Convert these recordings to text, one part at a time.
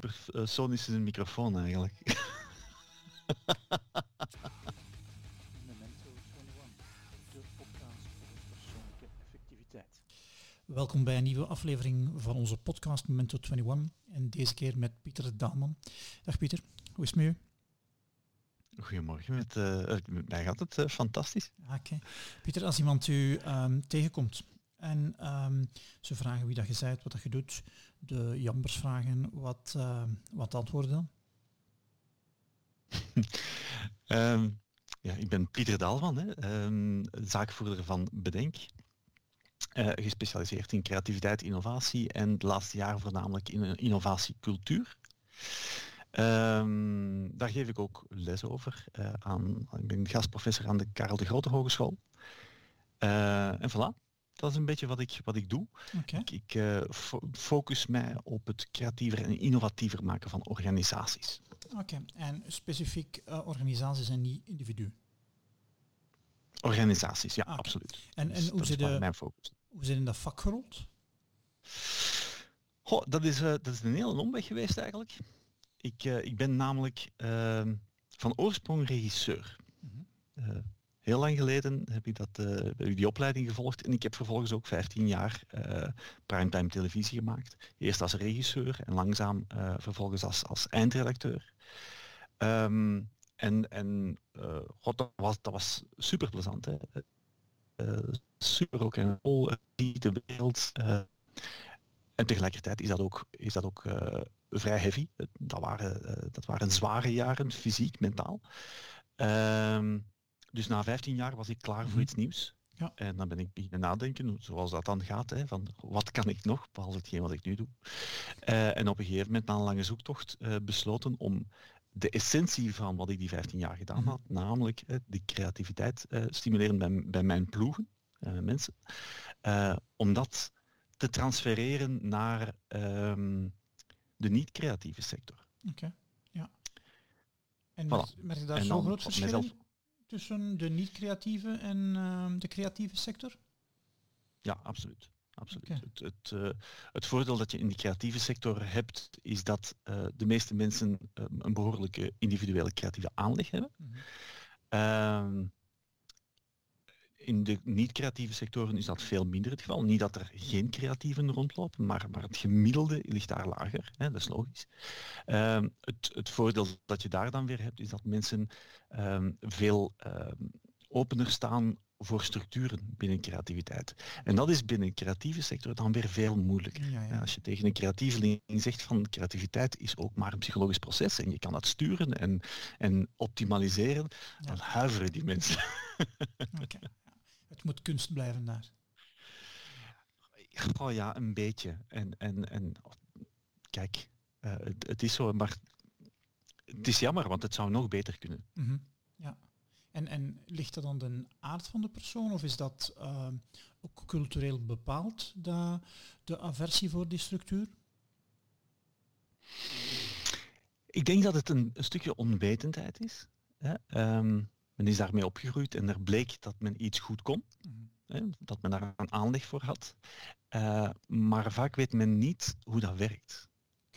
supersonische microfoon eigenlijk. Memento 21, de podcast over persoonlijke effectiviteit. Welkom bij een nieuwe aflevering van onze podcast Memento 21. En deze keer met Pieter Daalman. Dag Pieter, hoe is het met u? Goedemorgen, met, uh, mij gaat het uh, fantastisch. Oké. Pieter, als iemand u um, tegenkomt en um, ze vragen wie dat je bent, wat dat je doet, de jambers vragen, wat, uh, wat antwoorden um, ja, ik ben Pieter Daalman, hè, zaakvoerder van Bedenk. Uh, gespecialiseerd in creativiteit, innovatie en de laatste jaren voornamelijk in innovatiecultuur. Um, daar geef ik ook les over. Uh, aan, ik ben gastprofessor aan de Karel de Grote Hogeschool. En voilà, dat is een beetje wat ik, wat ik doe. Okay. Ik, ik uh, fo focus mij op het creatiever en innovatiever maken van organisaties. Oké, okay. en specifiek organisaties en niet individuen? Organisaties, ja, ah, okay. absoluut. En, en dus, hoe, zit de, mijn focus. hoe zit in dat vak gerold? Goh, dat, is, dat is een hele omweg geweest eigenlijk. Ik, uh, ik ben namelijk uh, van oorsprong regisseur. Mm -hmm. Uh, heel lang geleden heb ik, dat, uh, die opleiding gevolgd en ik heb vervolgens ook 15 jaar primetime televisie gemaakt. Eerst als regisseur en langzaam vervolgens als, als eindredacteur. Um, en en God, dat, was, dat was super plezant. Hè? super ook en rol, de wereld. en tegelijkertijd is dat ook, is dat ook vrij heavy. Dat waren, uh, dat waren zware jaren, fysiek, mentaal. Um, dus na 15 jaar was ik klaar voor iets nieuws. Ja. En dan ben ik beginnen nadenken, zoals dat dan gaat, hè, van wat kan ik nog, behalve hetgeen wat ik nu doe. Uh, en op een gegeven moment, na een lange zoektocht, uh, besloten om de essentie van wat ik die 15 jaar gedaan had, mm -hmm. namelijk uh, de creativiteit stimuleren bij, bij mijn ploegen, mensen, om dat te transfereren naar um, de niet-creatieve sector. Oké, okay. ja. En voilà. merk je daar zo'n groot verschil. Tussen de niet-creatieve en uh, de creatieve sector? Ja, absoluut. absoluut. Okay. Het, het, uh, het voordeel dat je in de creatieve sector hebt, is dat uh, de meeste mensen uh, een behoorlijke individuele creatieve aanleg hebben. Mm -hmm in de niet-creatieve sectoren is dat veel minder het geval. Niet dat er geen creatieven rondlopen, maar, maar het gemiddelde ligt daar lager. Hè, dat is logisch. Um, het, het voordeel dat je daar dan weer hebt, is dat mensen um, veel um, opener staan voor structuren binnen creativiteit. En dat is binnen de creatieve sector dan weer veel moeilijker. Ja, ja. Als je tegen een creatieveling zegt van creativiteit is ook maar een psychologisch proces en je kan dat sturen en, en optimaliseren, ja. dan huiveren die mensen. Okay. Het moet kunst blijven daar. Oh ja, een beetje. En, en, en kijk, uh, het, het, is zo, maar het is jammer, want het zou nog beter kunnen. Mm -hmm. Ja. En, en ligt dat aan de aard van de persoon of is dat uh, ook cultureel bepaald, de, de aversie voor die structuur? Ik denk dat het een, een stukje onwetendheid is. Hè? Um, men is daarmee opgegroeid en er bleek dat men iets goed kon. Mm-hmm. Hè, dat men daar een aanleg voor had. Uh, maar vaak weet men niet hoe dat werkt.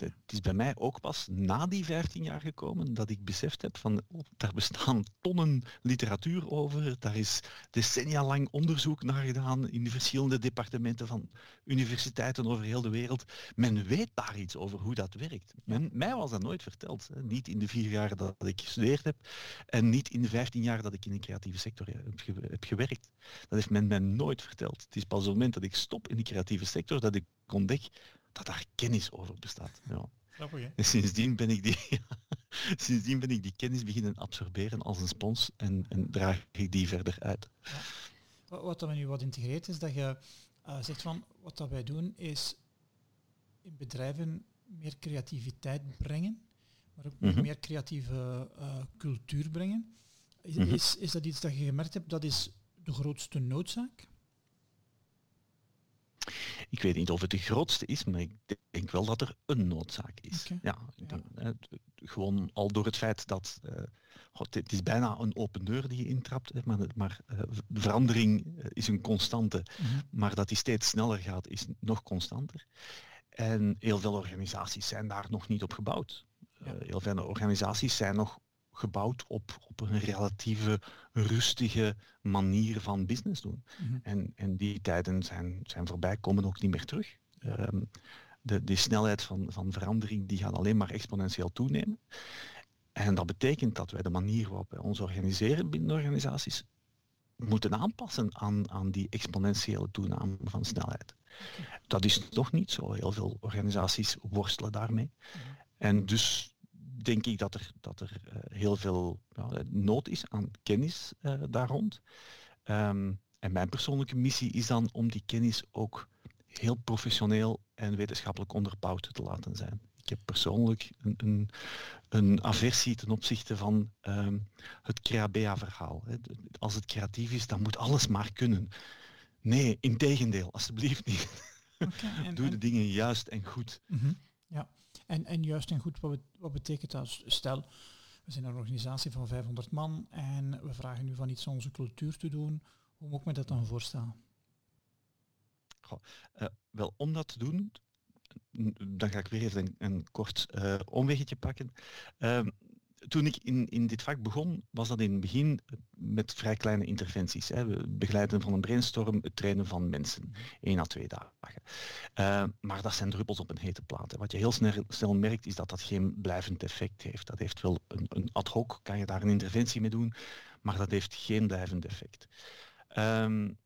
Het is bij mij ook pas na die 15 jaar gekomen dat ik beseft heb van oh, daar bestaan tonnen literatuur over. Daar is decennia lang onderzoek naar gedaan in de verschillende departementen van universiteiten over heel de wereld. Men weet daar iets over hoe dat werkt. Men, mij was dat nooit verteld. Hè. Niet in de vier jaar dat ik gestudeerd heb en niet in de 15 jaar dat ik in de creatieve sector ge heb gewerkt. Dat heeft men mij nooit verteld. Het is pas op het moment dat ik stop in de creatieve sector dat ik ontdek dat daar kennis over bestaat. Ja. Grappig, en sindsdien ben ik die, sindsdien ben ik die kennis beginnen absorberen als een spons en, en draag ik die verder uit. Ja. Wat dat nu wat integreert is dat je uh, zegt van wat dat wij doen is in bedrijven meer creativiteit brengen, maar ook mm -hmm. meer creatieve uh, cultuur brengen. Is, -hmm. is, is dat iets dat je gemerkt hebt, dat is de grootste noodzaak? Ik weet niet of het de grootste is, maar ik denk wel dat er een noodzaak is. Okay. Ja. Hè, gewoon al door het feit dat uh, God, het is bijna een open deur die je intrapt, hè, maar, maar uh, verandering is een constante, Mhm. maar dat die steeds sneller gaat is nog constanter. En heel veel organisaties zijn daar nog niet op gebouwd. Uh, heel veel organisaties zijn nog gebouwd op, op een relatieve rustige manier van business doen. Mhm. en, en die tijden zijn, zijn voorbij, komen ook niet meer terug. Um, de, de snelheid van, van verandering die gaat alleen maar exponentieel toenemen. En dat betekent dat wij de manier waarop wij ons organiseren binnen organisaties moeten aanpassen aan, aan die exponentiële toename van snelheid. Dat is nog niet zo. Heel veel organisaties worstelen daarmee. Mhm. En dus denk ik dat er, dat er uh, heel veel ja, nood is aan kennis uh, daar rond. Um, en mijn persoonlijke missie is dan om die kennis ook heel professioneel en wetenschappelijk onderbouwd te laten zijn. Ik heb persoonlijk een, een, een aversie ten opzichte van um, het CREABEA-verhaal. Als het creatief is, dan moet alles maar kunnen. Nee, in tegendeel, alsjeblieft niet. Okay, en, Doe de dingen juist en goed. Mm -hmm. Ja, en, en juist en goed, wat, wat betekent dat? Stel, we zijn een organisatie van 500 man en we vragen nu van iets onze cultuur te doen. Hoe moet ik me dat dan voorstellen? Uh, wel, om dat te doen, dan ga ik weer even een, een kort uh, omweggetje pakken. Uh, toen ik in, in dit vak begon, was dat in het begin met vrij kleine interventies. Hè. We begeleiden van een brainstorm het trainen van mensen, één à twee dagen. Uh, maar dat zijn druppels op een hete plaat. Wat je heel snel, merkt, is dat dat geen blijvend effect heeft. Dat heeft wel een, een ad hoc, kan je daar een interventie mee doen, maar dat heeft geen blijvend effect. Um,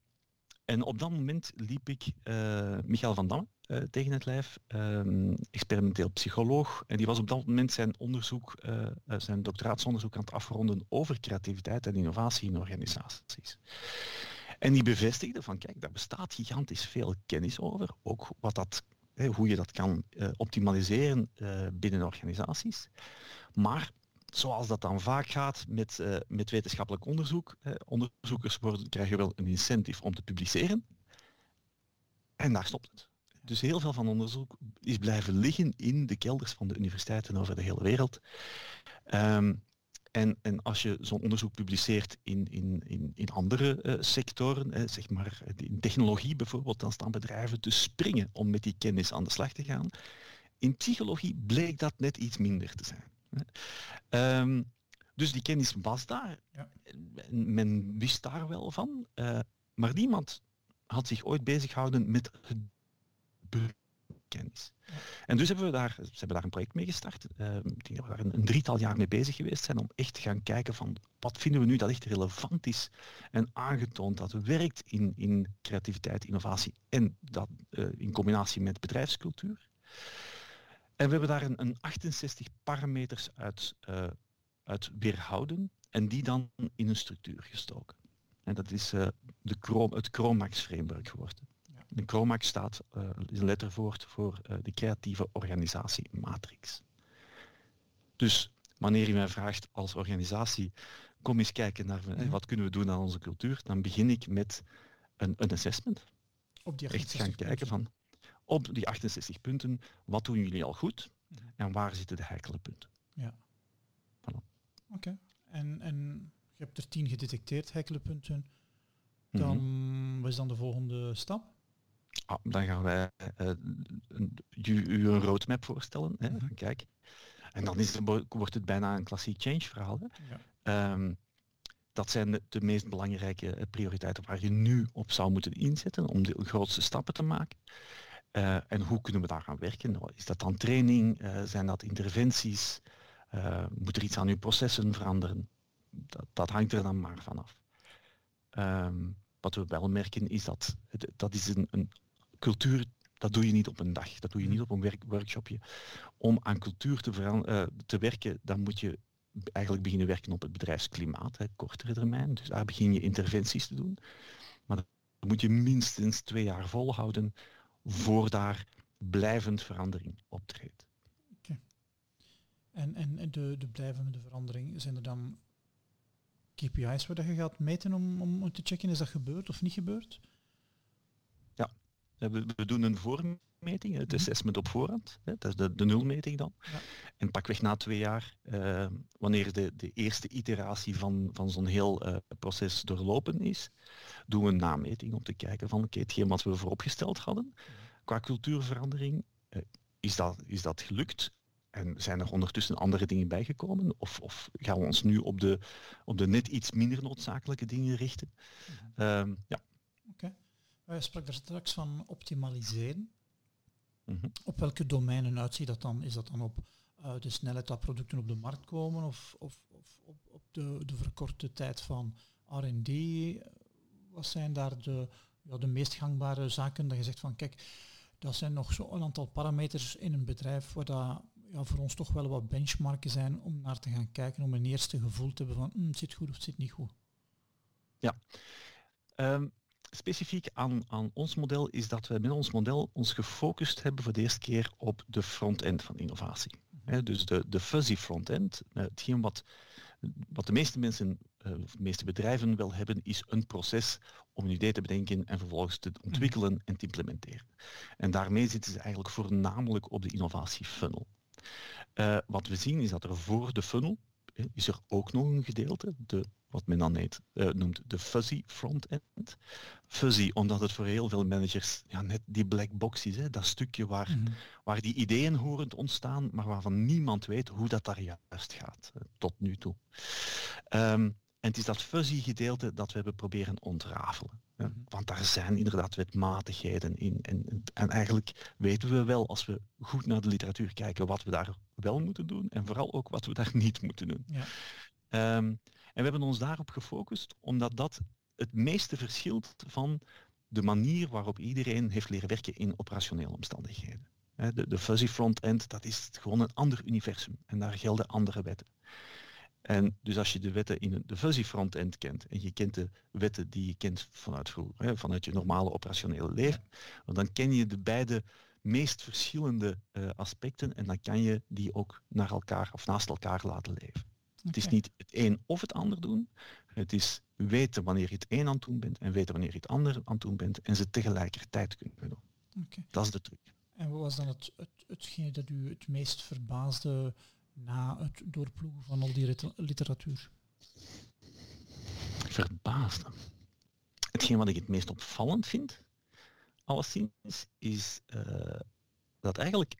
en op dat moment liep ik uh, Michael van Damme uh, tegen het lijf, um, experimenteel psycholoog. En die was op dat moment zijn onderzoek, uh, zijn doctoraatsonderzoek aan het afronden over creativiteit en innovatie in organisaties. En die bevestigde van kijk, daar bestaat gigantisch veel kennis over, ook wat dat, hoe je dat kan optimaliseren binnen organisaties. Maar zoals dat dan vaak gaat met, uh, met wetenschappelijk onderzoek. Onderzoekers worden, krijgen wel een incentive om te publiceren. En daar stopt het. Dus heel veel van onderzoek is blijven liggen in de kelders van de universiteiten over de hele wereld. Um, en, en, als je zo'n onderzoek publiceert in, in, in, in andere uh, sectoren, zeg maar in technologie bijvoorbeeld, dan staan bedrijven te springen om met die kennis aan de slag te gaan. In psychologie bleek dat net iets minder te zijn. Um, dus die kennis was daar. Ja. Men wist daar wel van. Uh, maar niemand had zich ooit bezig gehouden met het kennis. Ja. En dus hebben we daar, ze hebben daar een project mee gestart. Uh, ik denk dat we daar een, een, drietal jaar mee bezig geweest zijn om echt te gaan kijken van wat vinden we nu dat echt relevant is en aangetoond dat het werkt in, in creativiteit, innovatie en dat uh, in combinatie met bedrijfscultuur. En we hebben daar een, een 68 parameters uit, uh, uit weerhouden en die dan in een structuur gestoken. En dat is uh, de Chrome, het Chromax framework geworden. Ja. De Chromax staat, uh, is een letterwoord voor de creatieve organisatie matrix. Dus wanneer je mij vraagt als organisatie, kom eens kijken naar ja. wat kunnen we doen aan onze cultuur, dan begin ik met een, een assessment. Op die Echt gaan kijken van op die 68 punten, wat doen jullie al goed mhm. en waar zitten de heikele punten. Ja. Voilà. Oké. En, en je hebt er tien gedetecteerd, heikele punten. Dan, mm wat is dan de volgende stap? Ah, dan gaan wij uh, u een roadmap voorstellen. Hè, mm Kijk. En dan is het, wordt het bijna een klassiek change verhaal. Hè. Ja. Um, dat zijn de, de, meest belangrijke prioriteiten waar je nu op zou moeten inzetten om de grootste stappen te maken. Uh, en hoe kunnen we daar gaan werken? Nou, is dat dan training? Uh, zijn dat interventies? Uh, moet er iets aan uw processen veranderen? Dat, dat hangt er dan maar vanaf. Um, wat we wel merken is dat dat is een, een, cultuur, dat doe je niet op een dag. Dat doe je niet op een werk, workshopje. Om aan cultuur te, te werken, dan moet je eigenlijk beginnen werken op het bedrijfsklimaat, hè, kortere termijn. Dus daar begin je interventies te doen. Maar dan moet je minstens twee jaar volhouden voor daar blijvend verandering optreedt. Okay. En, en de, de blijvende verandering, zijn er dan KPI's waar je gaat meten om, om te checken is dat gebeurd of niet gebeurd? We, doen een voormeting, het mhm. assessment op voorhand. Dat is de, de nulmeting dan. Ja. En pakweg na twee jaar, uh, wanneer de, de eerste iteratie van, van zo'n heel uh, proces doorlopen is, doen we een nameting om te kijken van oké, okay, hetgeen wat we vooropgesteld hadden, qua cultuurverandering, uh, is, dat, is dat gelukt? En zijn er ondertussen andere dingen bijgekomen? Of, of gaan we ons nu op de, op de net iets minder noodzakelijke dingen richten? Ehm, ja. Wij sprak er straks van optimaliseren. Mhm. Op welke domeinen uitziet dat dan? Is dat dan op eh, de snelheid dat producten op de markt komen of, of, of op, op de, de verkorte tijd van R&D? Wat zijn daar de, ja, de meest gangbare zaken dat je zegt van kijk, dat zijn nog zo'n aantal parameters in een bedrijf waar dat ja, voor ons toch wel wat benchmarken zijn om naar te gaan kijken, om een eerste gevoel te hebben van hm, het zit goed of het zit niet goed. Ja. Ehm, specifiek aan, aan ons model is dat we met ons model ons gefocust hebben voor de eerste keer op de front-end van innovatie. Hè, dus de, de fuzzy front-end, eh, hetgeen wat, wat de meeste mensen, eh, of de meeste bedrijven wel hebben, is een proces om een idee te bedenken en vervolgens te ontwikkelen en te implementeren. En daarmee zitten ze eigenlijk voornamelijk op de innovatiefunnel. Eh, wat we zien is dat er voor de funnel is er ook nog een gedeelte, de, wat men dan heet, eh, noemt de fuzzy front-end. Fuzzy, omdat het voor heel veel managers ja, net die black box is, hè, dat stukje waar, waar die ideeën horen te ontstaan, maar waarvan niemand weet hoe dat daar juist gaat, eh, tot nu toe. Ehm, en het is dat fuzzy gedeelte dat we hebben proberen ontrafelen. Mhm. Want daar zijn inderdaad wetmatigheden in. En, en eigenlijk weten we wel, als we goed naar de literatuur kijken, wat we daar wel moeten doen en vooral ook wat we daar niet moeten doen. Ja. Ehm, en we hebben ons daarop gefocust, omdat dat het meeste verschilt van de manier waarop iedereen heeft leren werken in operationele omstandigheden. De, de fuzzy front-end, dat is gewoon een ander universum en daar gelden andere wetten. En dus als je de wetten in de fuzzy front-end kent en je kent de wetten die je kent vanuit vroeger, hè, vanuit je normale operationele leven, dan ken je de beide meest verschillende eh, aspecten en dan kan je die ook naar elkaar of naast elkaar laten leven. Het is niet het een of het ander doen. Het is weten wanneer je het een aan het doen bent en weten wanneer je het ander aan het doen bent en ze tegelijkertijd kunnen doen. Oké. Dat is de truc. En wat was dan het, het, hetgene dat u het meest verbaasde na het doorploegen van al die literatuur? Verbaasde. Hetgeen wat ik het meest opvallend vind, alleszins, is eh, dat eigenlijk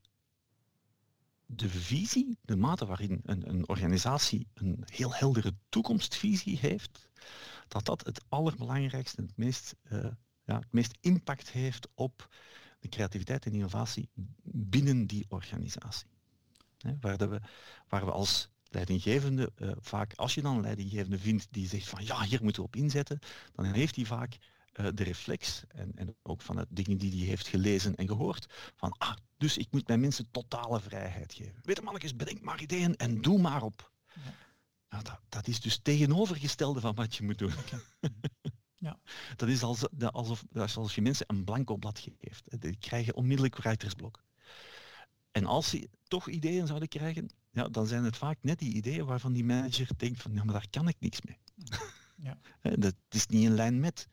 de visie, de mate waarin een, een organisatie een heel heldere toekomstvisie heeft, dat dat het allerbelangrijkste het meest, eh, ja, het meest impact heeft op de creativiteit en innovatie binnen die organisatie. Hè, waar, dat we, waar we als leidinggevende eh, vaak, als je dan een leidinggevende vindt die zegt van ja, hier moeten we op inzetten, dan heeft hij vaak eh, de reflex en, en ook van de dingen die hij heeft gelezen en gehoord, van ah, dus ik moet mijn mensen totale vrijheid geven. Weet je mannetjes, bedenk maar ideeën en doe maar op. Ja. Ja, dat, dat is dus tegenovergestelde van wat je moet doen. Ja. Dat is alsof, is alsof je mensen een blanco blad geeft. Die krijgen onmiddellijk writersblok. En als ze toch ideeën zouden krijgen, ja, dan zijn het vaak net die ideeën waarvan die manager denkt van ja, maar daar kan ik niks mee. Ja. Dat is niet in lijn met.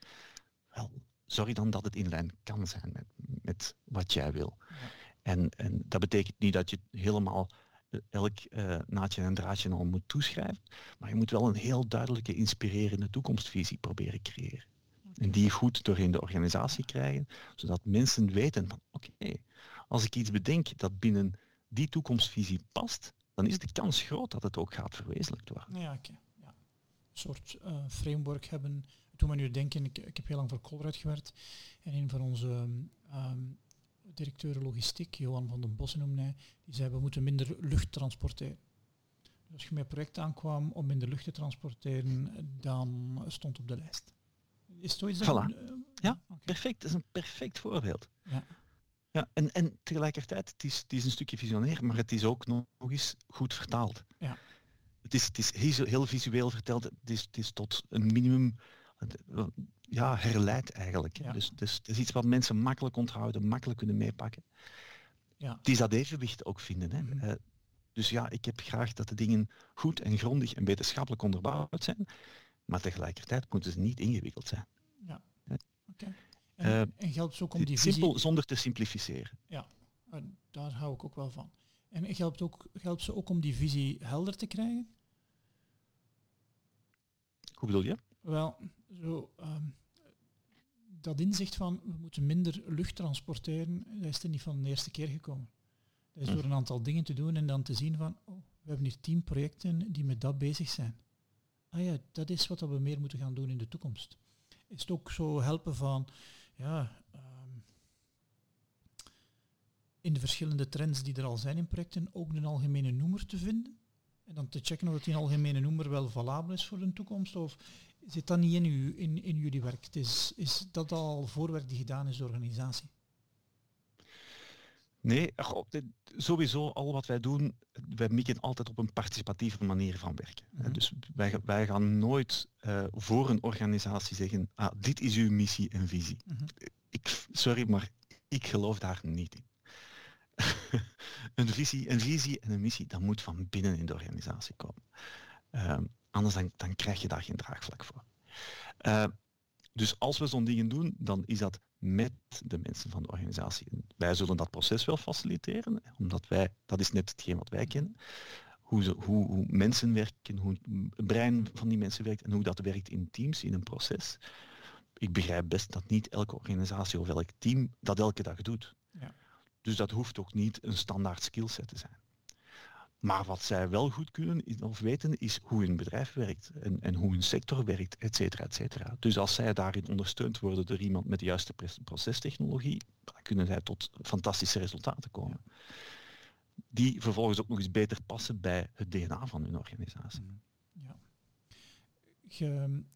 Wel, sorry dan dat het in lijn kan zijn met, met wat jij wil. Ja. En, en dat betekent niet dat je helemaal eh, elk eh, naadje en draadje al moet toeschrijven, maar je moet wel een heel duidelijke, inspirerende toekomstvisie proberen creëren. En die goed door in de organisatie krijgen, zodat mensen weten van oké, als ik iets bedenk dat binnen die toekomstvisie past, dan is de kans groot dat het ook gaat verwezenlijkt worden. Ja, oké. Ja. Een soort eh, framework hebben. Toen we nu denken, ik, ik heb heel lang voor Colruyt gewerkt en een van onze ehm, directeuren logistiek, Johan van den Bossen noemde hij, die zei we moeten minder lucht transporteren. Dus als je met project aankwam om minder lucht te transporteren, dan stond op de lijst. Is het zoiets dat Voilà. je- eh, Ja. Perfect, dat is een perfect voorbeeld. Ja. Ja, en, en tegelijkertijd, het is, het is een stukje visionair, maar het is ook nog eens goed vertaald. Ja. Het is, het is heel, heel visueel verteld, het is, het is tot een minimum ja, herleid eigenlijk. Ja. Dus, dus het is iets wat mensen makkelijk onthouden, makkelijk kunnen meepakken. Ja. Het is dat evenwicht ook vinden. Hè. Mhm. Eh, dus ja, ik heb graag dat de dingen goed en grondig en wetenschappelijk onderbouwd zijn, maar tegelijkertijd moeten ze niet ingewikkeld zijn. Oké. Eh, En, en geldt het ook om die visie... Simpel zonder te simplificeren. Eh, daar hou ik ook wel van. En geldt, ook, geldt ze ook om die visie helder te krijgen? Hoe bedoel je? Wel, zo, ehm, dat inzicht van we moeten minder lucht transporteren, dat is er niet van de eerste keer gekomen. Dat is door een aantal dingen te doen en dan te zien van, oh, we hebben hier tien projecten die met dat bezig zijn. Ah ja, dat is wat we meer moeten gaan doen in de toekomst. Is het ook zo helpen van, ja, ehm, in de verschillende trends die er al zijn in projecten, ook een algemene noemer te vinden? En dan te checken of die algemene noemer wel valabel is voor de toekomst, of zit dat niet in, in, in jullie werk? Is, is dat al voorwerk die gedaan is door de organisatie? Nee, sowieso al wat wij doen, wij mikken altijd op een participatieve manier van werken. Mhm. Dus wij, wij gaan nooit uh, voor een organisatie zeggen, ah, dit is uw missie en visie. Mhm. ik, sorry, maar ik geloof daar niet in. een, visie, een visie en een missie, dat moet van binnen in de organisatie komen. Uh, anders dan, dan krijg je daar geen draagvlak voor. Uh, dus als we zo'n dingen doen, dan is dat met de mensen van de organisatie. Wij zullen dat proces wel faciliteren, omdat wij, dat is net hetgeen wat wij kennen. Hoe, ze, hoe, hoe mensen werken, hoe het brein van die mensen werkt en hoe dat werkt in teams, in een proces. Ik begrijp best dat niet elke organisatie of elk team dat elke dag doet. Ja. Dus dat hoeft ook niet een standaard skillset te zijn. Maar wat zij wel goed kunnen of weten is hoe een bedrijf werkt en, en hoe een sector werkt, et cetera, et cetera. Dus als zij daarin ondersteund worden door iemand met de juiste procestechnologie, dan kunnen zij tot fantastische resultaten komen. Die vervolgens ook nog eens beter passen bij het DNA van hun organisatie. Mm. Ja. Je,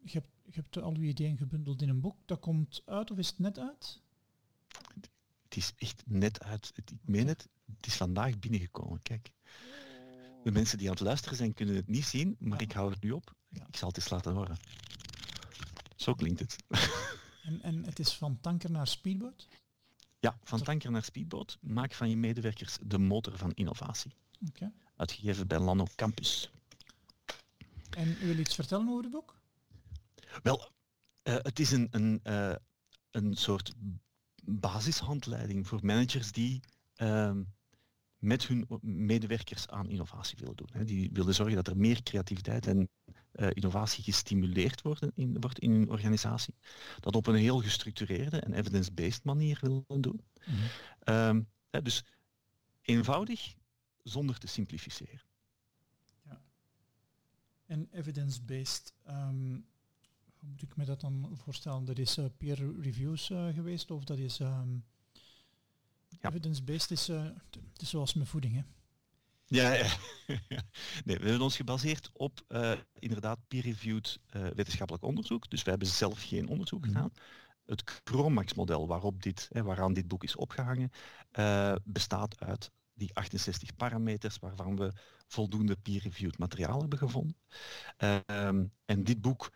je, hebt, je hebt al uw ideeën gebundeld in een boek. Dat komt uit of is het net uit? Het is echt net uit. Ik meen het, het is vandaag binnengekomen. Kijk. De mensen die aan het luisteren zijn kunnen het niet zien, maar ik hou het nu op. Ik zal het eens laten horen. Zo klinkt het. En, en het is van tanker naar speedboot? Ja, van tanker naar speedboot. Maak van je medewerkers de motor van innovatie. Okay. Uitgegeven bij Lano Campus. En u wil iets vertellen over het boek? Wel, uh, het is een, een, uh, een soort basishandleiding voor managers die uh, met hun medewerkers aan innovatie willen doen. Die willen zorgen dat er meer creativiteit en uh, innovatie gestimuleerd worden in, wordt in hun organisatie. Dat op een heel gestructureerde en evidence-based manier willen doen. Mm -hmm. dus eenvoudig zonder te simplificeren. Ja. En evidence-based, um, hoe moet ik me dat dan voorstellen? Dat is uh, peer reviews uh, geweest of dat is... Um ja. Evidence-based is, uh, is zoals met voeding, hè? Ja, ja. nee, we hebben ons gebaseerd op uh, inderdaad peer-reviewed uh, wetenschappelijk onderzoek. Dus we hebben zelf geen onderzoek mm gedaan. Het Chromax-model waarop dit, hè, waaraan dit boek is opgehangen, uh, bestaat uit die 68 parameters waarvan we voldoende peer-reviewed materiaal hebben gevonden. Um, en dit boek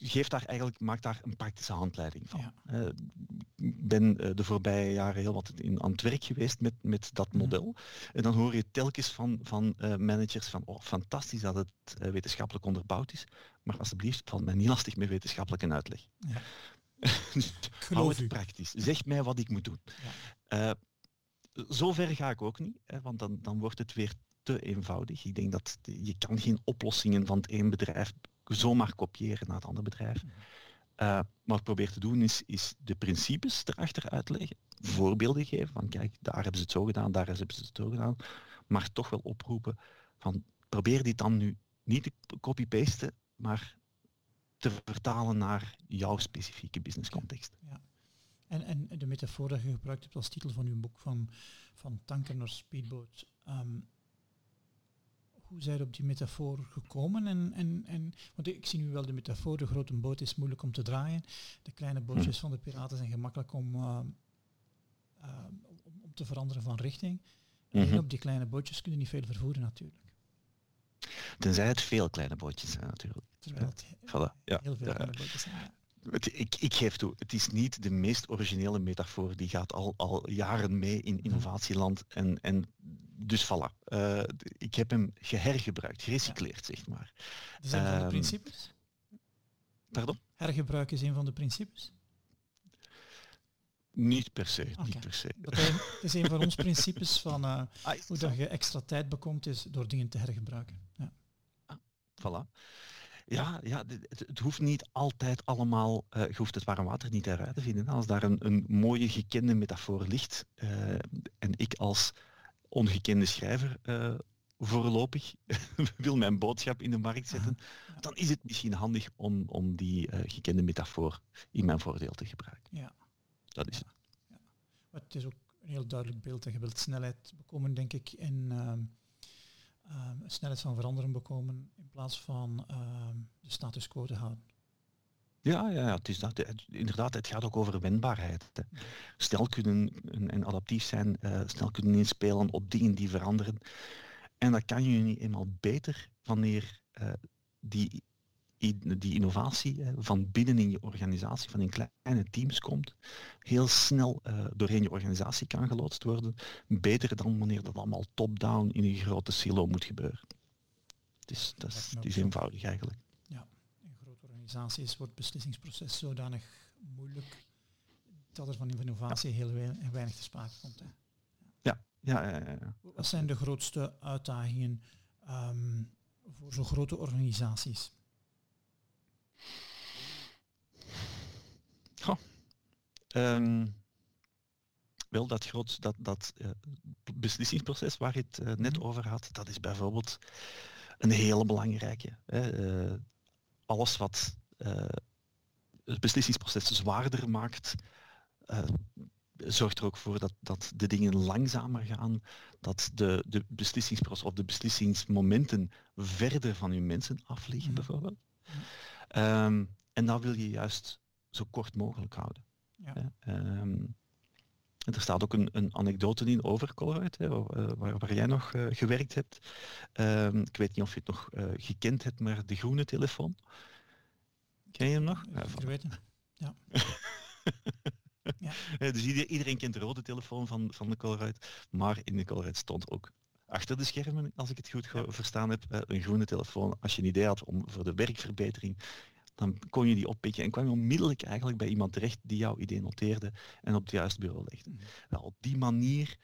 geeft daar eigenlijk, maakt daar een praktische handleiding van. Uh, ik ben uh, de voorbije jaren heel wat in, aan het werk geweest met, met dat mhm. model. En dan hoor je telkens van, van uh, managers van oh, fantastisch dat het wetenschappelijk onderbouwd is, maar alsjeblieft, valt mij niet lastig met wetenschappelijke uitleg. Ja. Hou het u. praktisch. Zeg mij wat ik moet doen. Ja. zover ga ik ook niet, hè, want dan, dan wordt het weer te eenvoudig. Ik denk dat je kan geen oplossingen van het een bedrijf zomaar kopiëren naar het andere bedrijf. Uh, wat ik probeer te doen is, is de principes erachter uitleggen, voorbeelden geven van kijk, daar hebben ze het zo gedaan, daar hebben ze het zo gedaan, maar toch wel oproepen van probeer dit dan nu niet te copy-pasten, maar te vertalen naar jouw specifieke businesscontext. Ja. En, en de metafoor dat je gebruikt hebt als titel van uw boek van, van tanker naar speedboot, um, hoe zijn op die metafoor gekomen? En, en, en, want ik zie nu wel de metafoor, de grote boot is moeilijk om te draaien. De kleine bootjes hm. van de piraten zijn gemakkelijk om, uh, uh, om, om, te veranderen van richting. En mhm. op die kleine bootjes kun je niet veel vervoeren natuurlijk. Tenzij het veel kleine bootjes zijn natuurlijk. Terwijl het voilà. ja. heel veel kleine bootjes zijn. Ja. Ik, ik, geef toe, het is niet de meest originele metafoor. Die gaat al, al jaren mee in mhm. innovatieland. En, en dus voilà. Uh, ik heb hem gehergebruikt, gerecycleerd, zeg maar. Dat is een van de ehm, principes? Pardon? Hergebruik is een van de principes? Niet per se, niet per se. Dat het is een van ons principes van uh, hoe dat je extra tijd bekomt, is door dingen te hergebruiken. Ja. Ah, voilà. Ja, ja het, het, hoeft niet altijd allemaal, uh, je hoeft het warm water niet eruit te vinden. Als daar een, een mooie gekende metafoor ligt uh, en ik als ongekende schrijver uh, voorlopig wil mijn boodschap in de markt zetten, ja. dan is het misschien handig om, om die gekende metafoor in mijn voordeel te gebruiken. Ja. Dat is ja. het. Ja. Maar het is ook een heel duidelijk beeld dat je wilt snelheid bekomen, denk ik, en uh, snelheid van veranderen bekomen in plaats van uh, de status quo te houden. Ja, ja, het is dat. Het, inderdaad, het gaat ook over wendbaarheid. Hè. Snel kunnen en adaptief zijn, uh, snel kunnen inspelen op dingen die veranderen. En dat kan je niet eenmaal beter wanneer uh, die die innovatie van binnen in je organisatie, van in kleine teams komt, heel snel uh, doorheen je organisatie kan geloodst worden. Beter dan wanneer dat allemaal top-down in een grote silo moet gebeuren. Het is, dat is, het is eenvoudig eigenlijk. Wordt het beslissingsproces zodanig moeilijk dat er van innovatie ja. heel weinig te sprake komt. Hè. Ja. Ja, ja, ja, ja, Wat zijn de grootste uitdagingen um, voor zo'n grote organisaties? Um, wel, dat, groot, dat, dat uh, beslissingsproces waar je het uh, net mm. over had, dat is bijvoorbeeld een hele belangrijke. Hè. Uh, alles wat het beslissingsproces zwaarder maakt, zorgt er ook voor dat, dat de dingen langzamer gaan, dat de, de beslissingsproces of de beslissingsmomenten verder van uw mensen afliggen, mm. bijvoorbeeld. Mm. Um, en dat wil je juist zo kort mogelijk houden. Ja. Um, en er staat ook een, een anekdote in over Colruyt, hè, waar, waar, jij nog uh, gewerkt hebt. Um, ik weet niet of je het nog uh, gekend hebt, maar de groene telefoon. Ken je hem nog? Ja, van... weten. Ja. ja. Dus iedereen, kent de rode telefoon van, van de Colruyt, maar in de Colruyt stond ook achter de schermen, als ik het goed ja. verstaan heb, een groene telefoon. Als je een idee had om voor de werkverbetering dan kon je die oppikken en kwam je onmiddellijk eigenlijk bij iemand terecht die jouw idee noteerde en op het juiste bureau legde. Mm. Wel, op die manier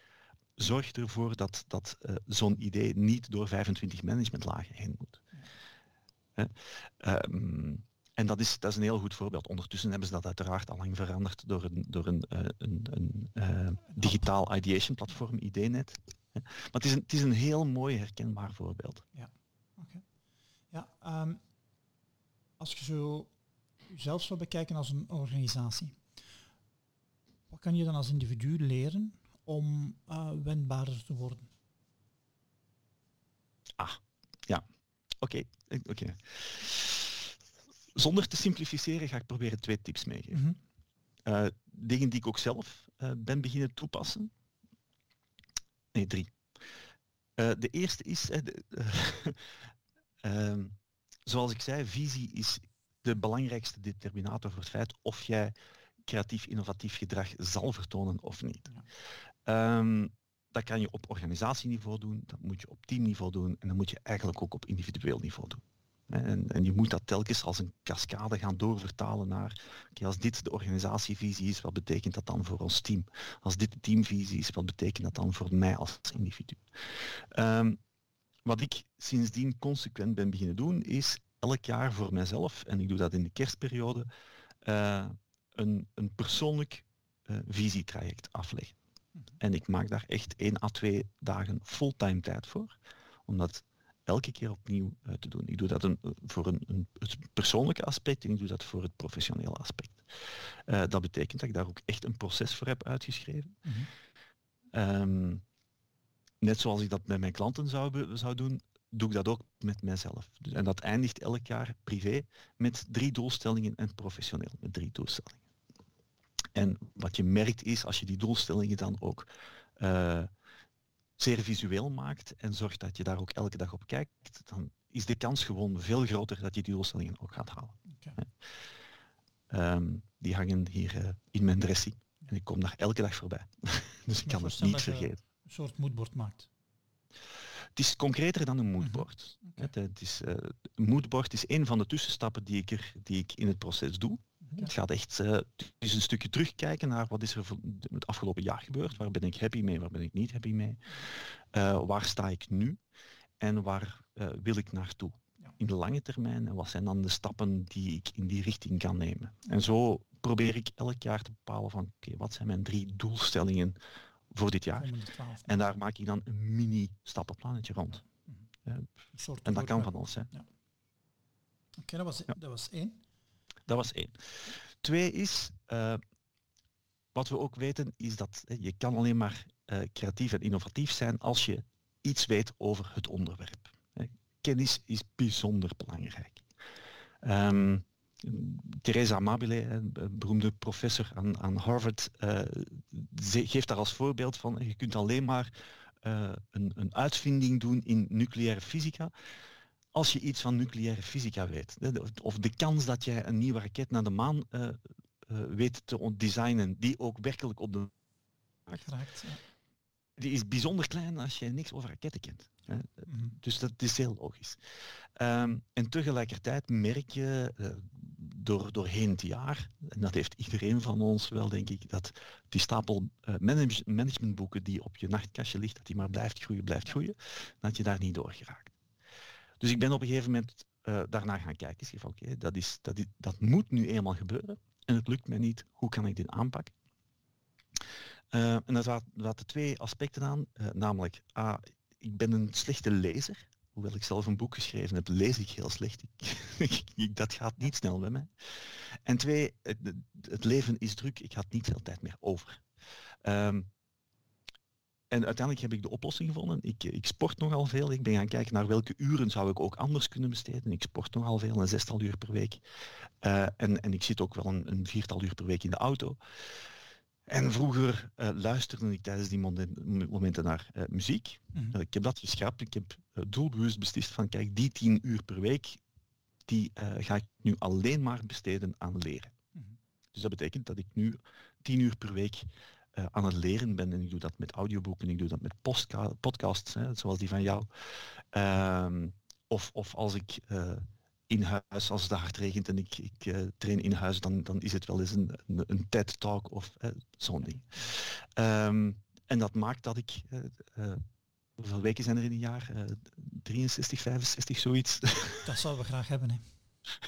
zorgt ervoor dat, dat uh, zo'n idee niet door 25 managementlagen heen moet. Um, en dat is, dat is een heel goed voorbeeld. Ondertussen hebben ze dat uiteraard al lang veranderd door een, door een, uh, een, een uh, digitaal ideation platform, IDNet. Maar het is, een, het is een heel mooi herkenbaar voorbeeld. Ja, oké. Okay. Ja, um, als je zo jezelf zou bekijken als een organisatie, wat kan je dan als individu leren om uh, wendbaarder te worden? Ah, ja. Oké, okay. oké. Zonder te simplificeren ga ik proberen twee tips meegeven. Mm -hmm. uh, dingen die ik ook zelf uh, ben beginnen toepassen. Nee, drie. de eerste is, de, ehm, zoals ik zei, visie is de belangrijkste determinator voor het feit of jij creatief innovatief gedrag zal vertonen of niet. Ja. Um, dat kan je op organisatieniveau doen, dat moet je op teamniveau doen en dat moet je eigenlijk ook op individueel niveau doen. En, en, je moet dat telkens als een cascade gaan doorvertalen naar, okay, als dit de organisatievisie is, wat betekent dat dan voor ons team? Als dit de teamvisie is, wat betekent dat dan voor mij als individu? Um, wat ik sindsdien consequent ben beginnen doen, is elk jaar voor mezelf, en ik doe dat in de kerstperiode, uh, een, een persoonlijk uh, visietraject afleggen. Mhm. En ik maak daar echt één à twee dagen fulltime tijd voor, om dat elke keer opnieuw uh, te doen. Ik doe dat een, voor een, een, het persoonlijke aspect en ik doe dat voor het professionele aspect. dat betekent dat ik daar ook echt een proces voor heb uitgeschreven. Mm -hmm. um, net zoals ik dat met mijn klanten zou, zou doen, doe ik dat ook met mijzelf. Dus, en dat eindigt elk jaar privé met drie doelstellingen en professioneel met drie doelstellingen. En wat je merkt is, als je die doelstellingen dan ook uh, zeer visueel maakt en zorgt dat je daar ook elke dag op kijkt, dan is de kans gewoon veel groter dat je die doelstellingen ook gaat halen. Okay. Um, die hangen hier uh, in mijn dressing en ik kom daar elke dag voorbij. dus ik kan het niet vergeten een soort moodboard maakt? Het is concreter dan een moodboard. Mm -hmm. okay. het, is, uh, een moodboard is een van de tussenstappen die ik, er, die ik in het proces doe. Het gaat echt uh, is een stukje terugkijken naar wat is er het afgelopen jaar gebeurd. Waar ben ik happy mee, waar ben ik niet happy mee. Uh, waar sta ik nu en waar wil ik naartoe. In de lange termijn en wat zijn dan de stappen die ik in die richting kan nemen. En zo probeer ik elk jaar te bepalen van oké, wat zijn mijn drie doelstellingen voor dit jaar. En daar maak ik dan een mini stappenplannetje rond. Ja. en dat kan van alles zijn. Ja. Oké, dat, was, dat was één. Dat was één. Twee is, uh, wat we ook weten, is dat je kan alleen maar uh, creatief en innovatief zijn als je iets weet over het onderwerp. Kennis is bijzonder belangrijk. Um, Teresa Amabile, een beroemde professor aan, aan Harvard, uh, geeft daar als voorbeeld van, je kunt alleen maar een, een, uitvinding doen in nucleaire fysica als je iets van nucleaire fysica weet. Of de kans dat jij een nieuwe raket naar de maan uh, weet te designen, die ook werkelijk op de Geraakt, ja. Die is bijzonder klein als je niks over raketten kent. Mhm. Dus dat is heel logisch. Um, en tegelijkertijd merk je uh, door, doorheen het jaar, en dat heeft iedereen van ons wel denk ik, dat die stapel uh, manage managementboeken die op je nachtkastje ligt, dat die maar blijft groeien, blijft groeien, dat je daar niet door geraakt. Dus ik ben op een gegeven moment uh, daarna gaan kijken. Ik oké, okay, dat, is, dat, dat moet nu eenmaal gebeuren en het lukt mij niet, hoe kan ik dit aanpakken? Uh, en daar zaten twee aspecten aan, namelijk, A, ik ben een slechte lezer. Hoewel ik zelf een boek geschreven heb, lees ik heel slecht. Ik, dat gaat niet snel bij mij. En twee, het, leven is druk. Ik had niet veel tijd meer over. Um, en uiteindelijk heb ik de oplossing gevonden. Ik, ik, sport nogal veel. Ik ben gaan kijken naar welke uren zou ik ook anders kunnen besteden. Ik sport nogal veel, een zestal uur per week. Uh, en, en ik zit ook wel een, een, viertal uur per week in de auto. En vroeger uh, luisterde ik tijdens die momenten naar uh, muziek. Mm -hmm. ik heb dat geschrapt. Ik heb doelbewust beslist van kijk, die tien uur per week, die ga ik nu alleen maar besteden aan leren. -hmm. Dus dat betekent dat ik nu tien uur per week aan het leren ben. En ik doe dat met audioboeken, ik doe dat met podcasts, hè, zoals die van jou. Um, of, of als ik in huis, als het hard regent en ik, ik uh, train in huis, dan, dan is het wel eens een, een, een TED-talk of zo'n ding. Um, en dat maakt dat ik, hoeveel weken zijn er in een jaar? 63, 65, zoiets. Dat zouden we graag hebben, hè.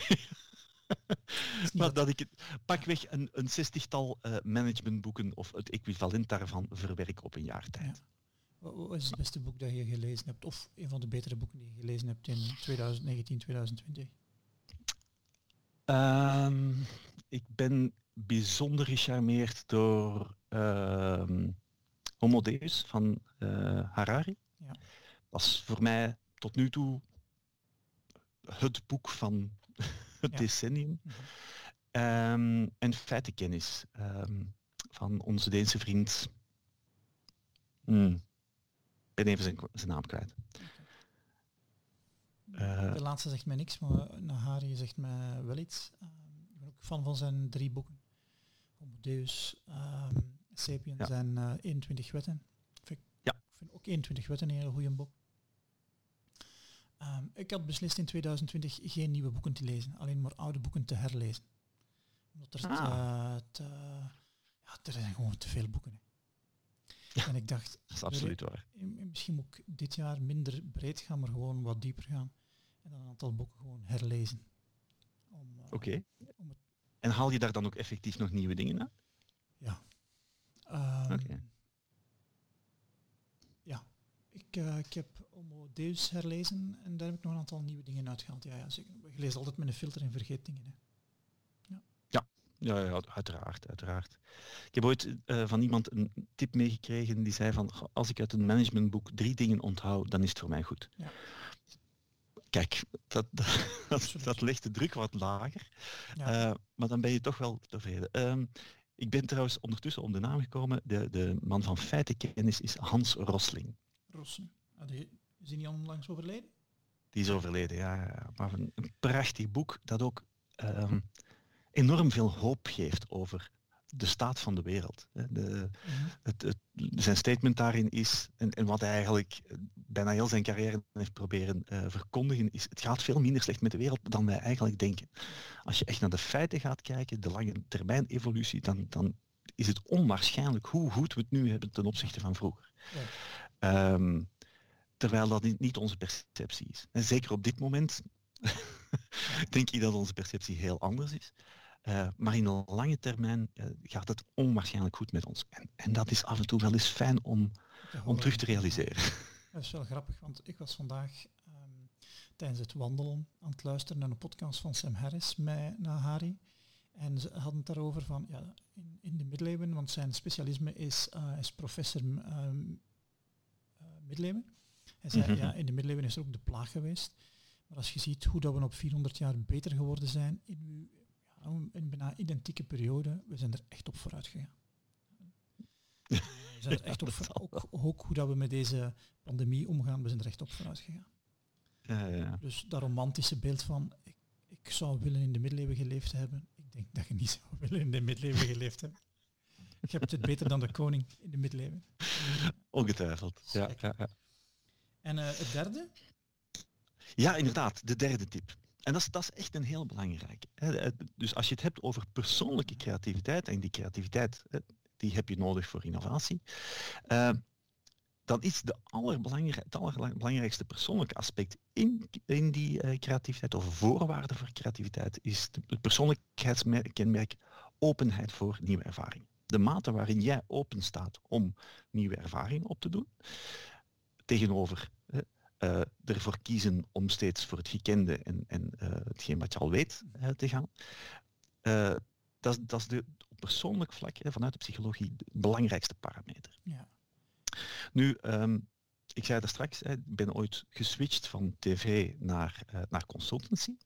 maar dat ik pakweg een, een zestigtal managementboeken of het equivalent daarvan verwerk op een jaar tijd. Ja. Wat is het beste boek dat je gelezen hebt? Of een van de betere boeken die je gelezen hebt in 2019, 2020? Um, ik ben bijzonder gecharmeerd door um, Homo Deus van uh, Harari. Ja. Dat is voor mij tot nu toe het boek van het ja. decennium. -hmm. um, en feitenkennis van onze Deense vriend. Mm ben even zijn, zijn naam kwijt. Uh, de laatste zegt mij niks, maar Nahari zegt mij wel iets. Uh, ik ben ook fan van zijn drie boeken. Homo Deus, um, Sapiens ja. en uh, 21 wetten. Vind ik, ja. ik vind ook 21 wetten een heel goede boek. Um, ik had beslist in 2020 geen nieuwe boeken te lezen, alleen maar oude boeken te herlezen. Omdat er, ah. te, te, ja, er zijn gewoon te veel boeken. Hè. En ik dacht, dat is absoluut waar. Misschien moet ik dit jaar minder breed gaan, maar gewoon wat dieper gaan. En dan een aantal boeken gewoon herlezen. Uh, Oké. Okay. En haal je daar dan ook effectief nog nieuwe dingen uit? Ja. Um, okay. Ja. Ik, uh, ik heb Deus herlezen en daar heb ik nog een aantal nieuwe dingen uitgehaald. Ja, ja zeker. Je leest altijd met een filter en vergeet dingen. Hè. Ja, ja, uiteraard, uiteraard. Ik heb ooit uh, van iemand een tip meegekregen die zei van als ik uit een managementboek drie dingen onthoud, dan is het voor mij goed. Ja. Kijk, dat, dat, dat, legt de druk wat lager, ja. uh, maar dan ben je toch wel tevreden. Uh, ik ben trouwens ondertussen om de naam gekomen. De, de man van feitenkennis is Hans Rosling. Rosling. Ah, die, is hij niet onlangs overleden? Die is overleden, ja. Maar een, een prachtig boek dat ook ehm, enorm veel hoop geeft over de staat van de wereld. De, mhm. het, het, zijn statement daarin is, en, en, wat hij eigenlijk bijna heel zijn carrière heeft proberen uh, verkondigen, is het gaat veel minder slecht met de wereld dan wij eigenlijk denken. Als je echt naar de feiten gaat kijken, de lange termijn evolutie, dan, dan is het onwaarschijnlijk hoe goed we het nu hebben ten opzichte van vroeger. Ja. Um, terwijl dat niet onze perceptie is. En zeker op dit moment denk ik dat onze perceptie heel anders is. Uh, maar in de lange termijn uh, gaat het onwaarschijnlijk goed met ons. En, en, dat is af en toe wel eens fijn om, om terug te realiseren. Dat is wel grappig, want ik was vandaag um, tijdens het wandelen aan het luisteren naar een podcast van Sam Harris met Nahari. En ze hadden het daarover van, ja, in, in de middeleeuwen, want zijn specialisme is, uh, is professor um, middeleeuwen. Hij zei, mm -hmm. ja, in de middeleeuwen is er ook de plaag geweest. Maar als je ziet hoe dat we op 400 jaar beter geworden zijn in, ja, in bijna identieke periode, we zijn er echt op vooruit gegaan. We zijn er echt op ook, ook hoe dat we met deze pandemie omgaan, we zijn er echt op vooruit gegaan. Ja, ja. Dus dat romantische beeld van ik, ik zou willen in de middeleeuwen geleefd hebben, ik denk dat je niet zou willen in de middeleeuwen geleefd hebben. Je hebt het beter dan de koning in de middeleeuwen. Ongetwijfeld. Ja, ja, ja. En uh, het derde? Ja, inderdaad, de derde tip. En dat is, dat is echt een heel belangrijk. Dus als je het hebt over persoonlijke creativiteit, en die creativiteit die heb je nodig voor innovatie, uh, dan is de allerbelangrijkste, het allerbelangrijkste persoonlijke aspect in, in die uh, creativiteit, of voorwaarde voor creativiteit, is het persoonlijkheidskenmerk openheid voor nieuwe ervaring. De mate waarin jij open staat om nieuwe ervaringen op te doen, tegenover uh, ervoor kiezen om steeds voor het gekende en, en uh, hetgeen wat je al weet uh, te gaan. dat, dat is de, op persoonlijk vlak hè, vanuit de psychologie de belangrijkste parameter. Ja. Nu, um, ik zei dat straks, ik ben ooit geswitcht van tv naar, naar consultancy.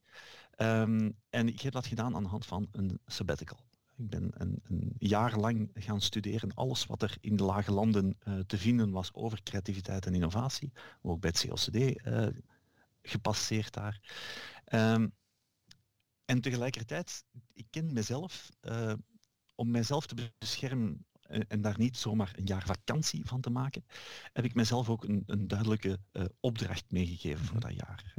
Um, en ik heb dat gedaan aan de hand van een sabbatical. Ik ben een, een, jaar lang gaan studeren alles wat er in de lage landen uh, te vinden was over creativiteit en innovatie. Ook bij het COCD uh, gepasseerd daar. Um, en tegelijkertijd, ik ken mezelf, uh, om mijzelf te beschermen en daar niet zomaar een jaar vakantie van te maken, heb ik mezelf ook een, een duidelijke uh, opdracht meegegeven voor dat jaar.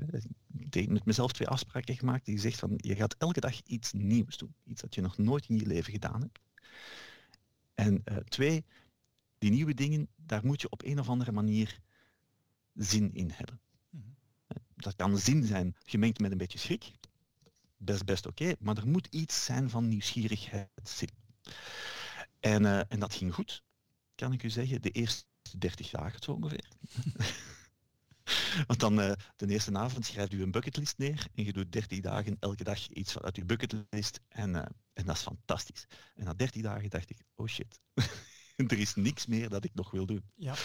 Ik heb met mezelf twee afspraken gemaakt die zegt van je gaat elke dag iets nieuws doen. Iets dat je nog nooit in je leven gedaan hebt. En uh, twee, die nieuwe dingen, daar moet je op een of andere manier zin in hebben. -hmm. Dat kan zin zijn gemengd met een beetje schrik. Best best oké, okay, maar er moet iets zijn van nieuwsgierigheid zin. En, uh, en dat ging goed, kan ik u zeggen. De eerste 30 dagen zo ongeveer. Want dan uh, de eerste avond schrijft u een bucketlist neer en je doet 30 dagen elke dag iets uit uw bucketlist en, uh, en dat is fantastisch. En na 30 dagen dacht ik, oh shit, er is niks meer dat ik nog wil doen. Ja.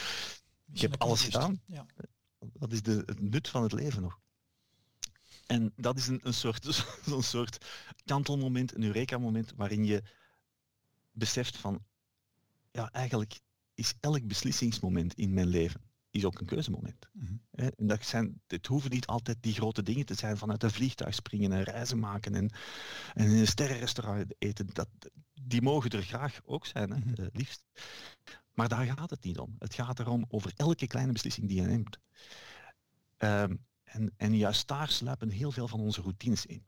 Ik heb alles gedaan. Ja. Dat is de, het nut van het leven nog. En dat is een, een soort, zo'n soort kantelmoment, een eureka-moment waarin je beseft van, ja, eigenlijk is elk beslissingsmoment in mijn leven is ook een keuzemoment. Mm -hmm. En dat zijn, het hoeven niet altijd die grote dingen te zijn vanuit een vliegtuig springen en reizen maken en, en in een sterrenrestaurant eten. Dat, die mogen er graag ook zijn, hè, mm -hmm. liefst. Maar daar gaat het niet om. Het gaat erom over elke kleine beslissing die je neemt. Um, en, en juist daar sluipen heel veel van onze routines in.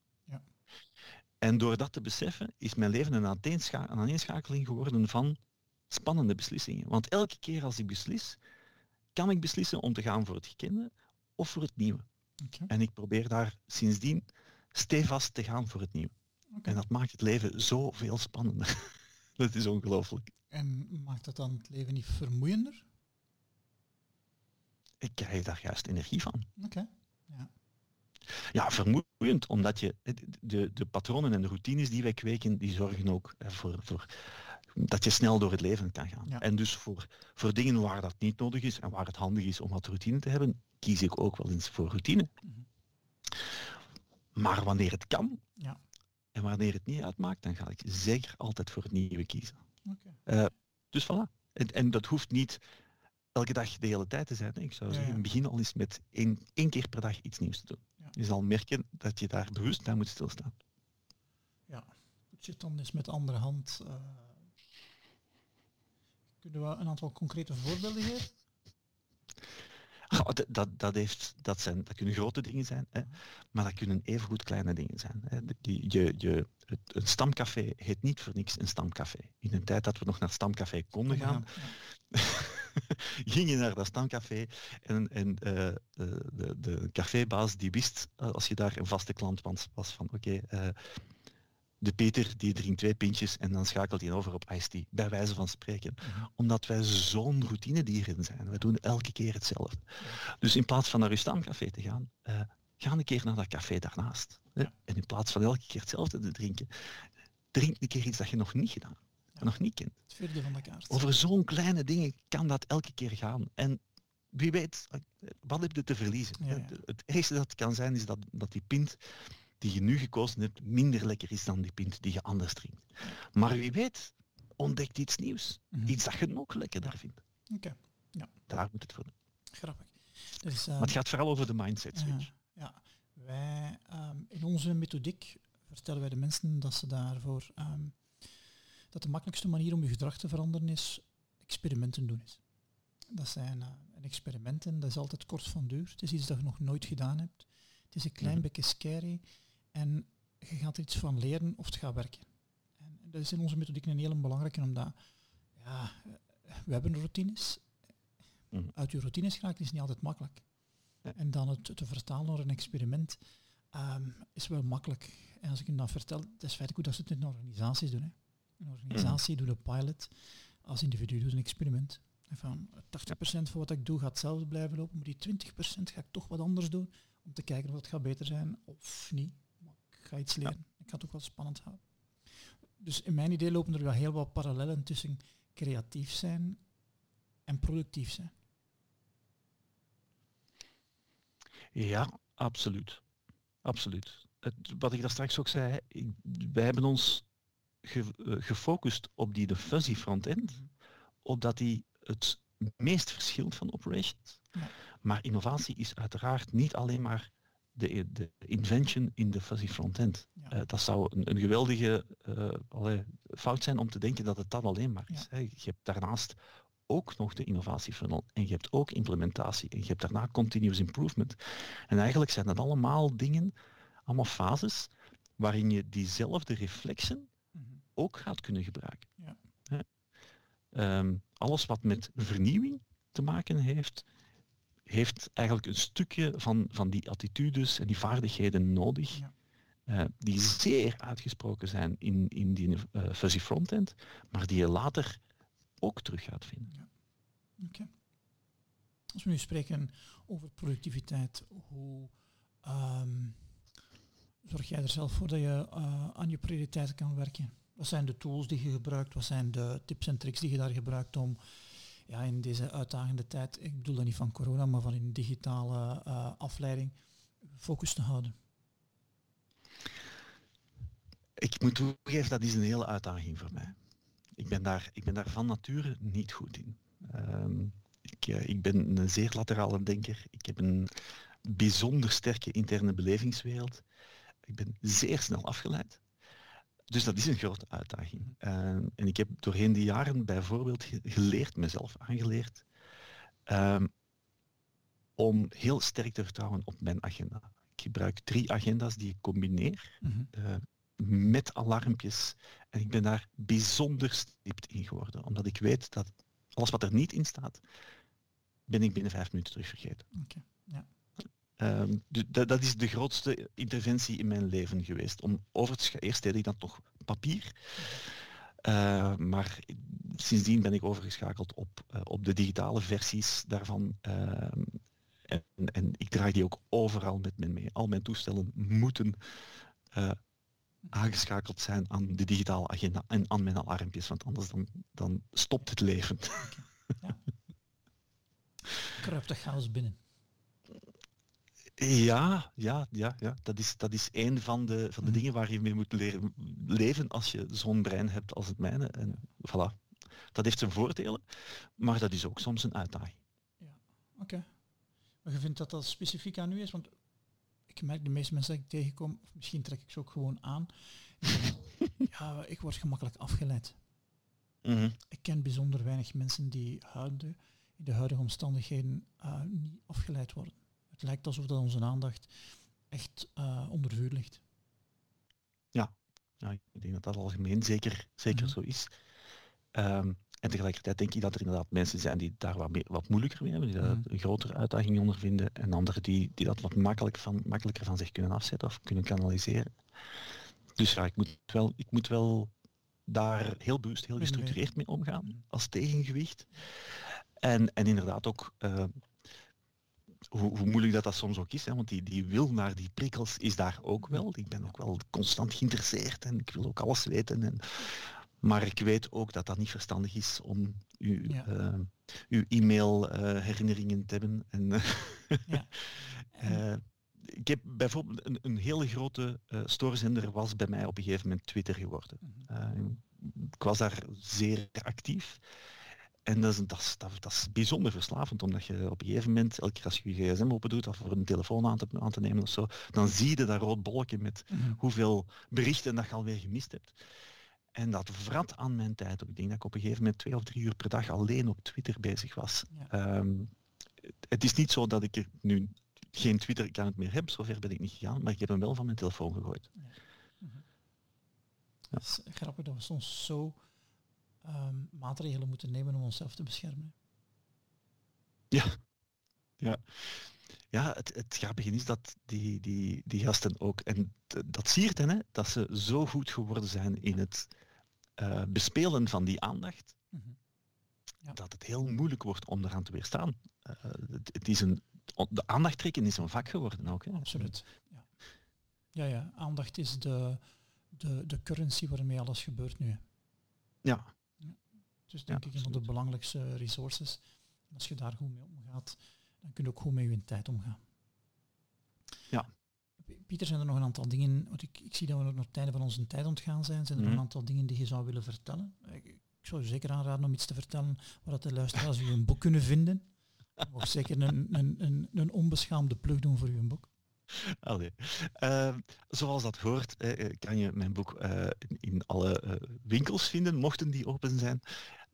En door dat te beseffen is mijn leven een, aaneenscha een aaneenschakeling geworden van spannende beslissingen. Want elke keer als ik beslis, kan ik beslissen om te gaan voor het gekende of voor het nieuwe. Okay. En ik probeer daar sindsdien stevast te gaan voor het nieuwe. Okay. En dat maakt het leven zoveel spannender. dat is ongelooflijk. En maakt dat dan het leven niet vermoeiender? Ik krijg daar juist energie van. Oké. Okay. Ja. Ja, vermoeiend, omdat je de, de patronen en de routines die wij kweken, die zorgen ook voor, voor dat je snel door het leven kan gaan. Ja. En dus voor, voor dingen waar dat niet nodig is en waar het handig is om wat routine te hebben, kies ik ook wel eens voor routine. Mm -hmm. Maar wanneer het kan ja. en wanneer het niet uitmaakt, dan ga ik zeker altijd voor het nieuwe kiezen. Okay. Uh, dus voilà. En, en, dat hoeft niet elke dag de hele tijd te zijn. Ik zou zeggen, begin al eens met één, één keer per dag iets nieuws te doen. Je zal merken dat je daar bewust bij moet stilstaan. Ja, het zit dan eens met andere hand. Uh kunnen we een aantal concrete voorbeelden geven? Oh, dat, dat, dat, heeft, dat, zijn, dat kunnen grote dingen zijn, hè, maar dat kunnen evengoed kleine dingen zijn. Hè. Die, je, je, het, een stamcafé heet niet voor niks een stamcafé. In een tijd dat we nog naar stamcafé konden gaan, ja. ging je naar dat stamcafé en, en uh, de, de cafébaas die wist, als je daar een vaste klant was, was van oké, okay, de Peter die drinkt twee pintjes en dan schakelt hij over op iced tea, bij wijze van spreken. Mhm. Omdat wij zo'n routine-dieren zijn. We doen elke keer hetzelfde. Dus in plaats van naar uw stamcafé te gaan, uh, ga een keer naar dat café daarnaast. En in plaats van elke keer hetzelfde te drinken, drink een keer iets dat je nog niet gedaan nog niet kent. Het vierde van de kaart. Over zo'n kleine dingen kan dat elke keer gaan. En wie weet, wat heb je te verliezen? Het ergste dat kan zijn is dat, dat die pint die je nu gekozen hebt minder lekker is dan die pint die je anders drinkt. Maar wie weet, ontdekt iets nieuws. Mhm. Iets dat je nog lekkerder vindt. Oké. Ja. Daar moet het voor doen. Grappig. Dus, maar het ehm, gaat vooral over de mindset switch. ja, wij ehm, in onze methodiek vertellen wij de mensen dat ze daarvoor ehm, dat de makkelijkste manier om je gedrag te veranderen is experimenten doen is. Dat zijn uh, experimenten, dat is altijd kort van duur. Het is iets dat je nog nooit gedaan hebt. Het is een klein mhm. beetje scary. En je gaat er iets van leren of het gaat werken. En dat is in onze methodiek een hele belangrijke, omdat ja, we hebben routines. Mhm. Uit je routines geraken is niet altijd makkelijk. En dan het te vertalen naar een experiment ehm, is wel makkelijk. En als ik hem dan vertel, het is feitelijk goed dat ze het in organisaties doen. Hè. Een organisatie mm doet een pilot, als individu doet een experiment. En van 80% van wat ik doe gaat hetzelfde blijven lopen, maar die 20% ga ik toch wat anders doen om te kijken of het gaat beter zijn of niet ga iets leren. Ik ga het ook wel spannend houden. Dus in mijn idee lopen er wel heel wat parallellen tussen creatief zijn en productief zijn. Ja, absoluut. Absoluut. Het, wat ik daar straks ook zei, wij hebben ons ge, uh, gefocust op die de fuzzy frontend, mm opdat die het meest verschilt van operations. Ja. Maar innovatie is uiteraard niet alleen maar de, de invention in de fuzzy frontend. Ja. Uh, dat zou een, een geweldige uh, fout zijn om te denken dat het dat alleen maar is. Ja. Je hebt daarnaast ook nog de innovatiefunnel en je hebt ook implementatie en je hebt daarna continuous improvement. En eigenlijk zijn dat allemaal dingen, allemaal fases waarin je diezelfde reflexen. Ook gaat kunnen gebruiken. Ja. Um, alles wat met vernieuwing te maken heeft, heeft eigenlijk een stukje van, van die attitudes en die vaardigheden nodig, ja. uh, die zeer uitgesproken zijn in, in die uh, fuzzy frontend, maar die je later ook terug gaat vinden. Ja. Als we nu spreken over productiviteit, hoe um, zorg jij er zelf voor dat je uh, aan je prioriteiten kan werken? Wat zijn de tools die je gebruikt? Wat zijn de tips en tricks die je daar gebruikt om ja, in deze uitdagende tijd, ik bedoel dat niet van corona, maar van een digitale uh, afleiding, focus te houden? Ik moet toegeven, dat is een hele uitdaging voor mij. Ik ben daar, ik ben daar van nature niet goed in. Um, ik, uh, ik ben een zeer laterale denker. Ik heb een bijzonder sterke interne belevingswereld. Ik ben zeer snel afgeleid. Dus dat is een grote uitdaging. Uh, en ik heb doorheen die jaren bijvoorbeeld geleerd, mezelf aangeleerd, um, om heel sterk te vertrouwen op mijn agenda. Ik gebruik drie agenda's die ik combineer mm -hmm. uh, met alarmpjes. En ik ben daar bijzonder stipt in geworden, omdat ik weet dat alles wat er niet in staat, ben ik binnen vijf minuten terug vergeten. Okay. Ja. Um, dat, dat, is de grootste interventie in mijn leven geweest. Om over Eerst deed ik dat nog papier. Uh, maar sindsdien ben ik overgeschakeld op, uh, op de digitale versies daarvan. Uh, en, en, ik draag die ook overal met me mee. Al mijn toestellen moeten eh, aangeschakeld zijn aan de digitale agenda en aan mijn alarmpjes, want anders dan, dan stopt het leven. Ja. Kruipt de chaos binnen. Ja, ja, ja, ja. Dat, is, dat is een van de, van de mhm. dingen waar je mee moet leren leven als je zo'n brein hebt als het mijne. En voilà. Dat heeft zijn voordelen, maar dat is ook soms een uitdaging. Ja, oké. Maar je vindt dat dat specifiek aan u is? Want ik merk de meeste mensen die ik tegenkom, of misschien trek ik ze ook gewoon aan. ja, ik word gemakkelijk afgeleid. Mm Ik ken bijzonder weinig mensen die in de huidige omstandigheden uh, niet afgeleid worden het lijkt alsof dat onze aandacht echt uh, onder vuur ligt. Ja. ja, ik denk dat dat algemeen zeker, zeker mhm. zo is. Um, en tegelijkertijd denk ik dat er inderdaad mensen zijn die daar wat, meer, wat moeilijker mee hebben, die daar een grotere uitdaging ondervinden, en anderen die, die dat wat makkelijk van, makkelijker van zich kunnen afzetten of kunnen kanaliseren. Dus ja, ik moet wel, ik moet wel daar heel bewust, heel gestructureerd mee omgaan als tegengewicht. En, en inderdaad ook, uh, hoe, hoe, moeilijk dat, dat soms ook is, hè, want die, die wil naar die prikkels is daar ook wel. Ik ben ook wel constant geïnteresseerd en ik wil ook alles weten. En, maar ik weet ook dat dat niet verstandig is om uw, ja. uh, uw e-mail uh, herinneringen te hebben. En, ja. en... ik heb bijvoorbeeld een, een hele grote uh, stoorzender was bij mij op een gegeven moment Twitter geworden. Mm ik was daar zeer actief. En dat is, dat, is, dat, is bijzonder verslavend, omdat je op een gegeven moment, elke keer als je je gsm open doet of voor een telefoon aan te, aan te nemen of zo, dan zie je dat rood bolkje met mm-hmm. hoeveel berichten dat je alweer gemist hebt. En dat vrat aan mijn tijd. Ik denk dat ik op een gegeven moment twee of drie uur per dag alleen op Twitter bezig was. Ja. Um, het is niet zo dat ik er nu geen Twitter-account meer heb, zover ben ik niet gegaan, maar ik heb hem wel van mijn telefoon gegooid. Ja. Ja. Het is grappig dat we soms zo um, maatregelen moeten nemen om onszelf te beschermen. Ja, ja. Ja, het, het grappige is dat die, die, die gasten ook, en dat zie je hè, dat ze zo goed geworden zijn in het uh, bespelen van die aandacht, mm -hmm. ja. dat het heel moeilijk wordt om eraan te weerstaan. Uh, het, het, is een, de aandacht trekken is een vak geworden ook. Hè. Absoluut. Ja. ja, ja, aandacht is de, de, de currency waarmee alles gebeurt nu. Ja, dus denk ik een van de belangrijkste resources. En als je daar goed mee omgaat, dan kun je ook goed met je tijd omgaan. Ja. Pieter, zijn er nog een aantal dingen, want ik, ik zie dat we nog het einde van onze tijd ontgaan zijn. Zijn er nog een aantal dingen die je zou willen vertellen? Ik, ik zou je zeker aanraden om iets te vertellen waar dat de luisteraars u een boek kunnen vinden. Of zeker een, een, een, een onbeschaamde plug doen voor uw boek. Allee. Uh, zoals dat hoort, eh, kan je mijn boek uh, in, in, alle uh, winkels vinden, mochten die open zijn.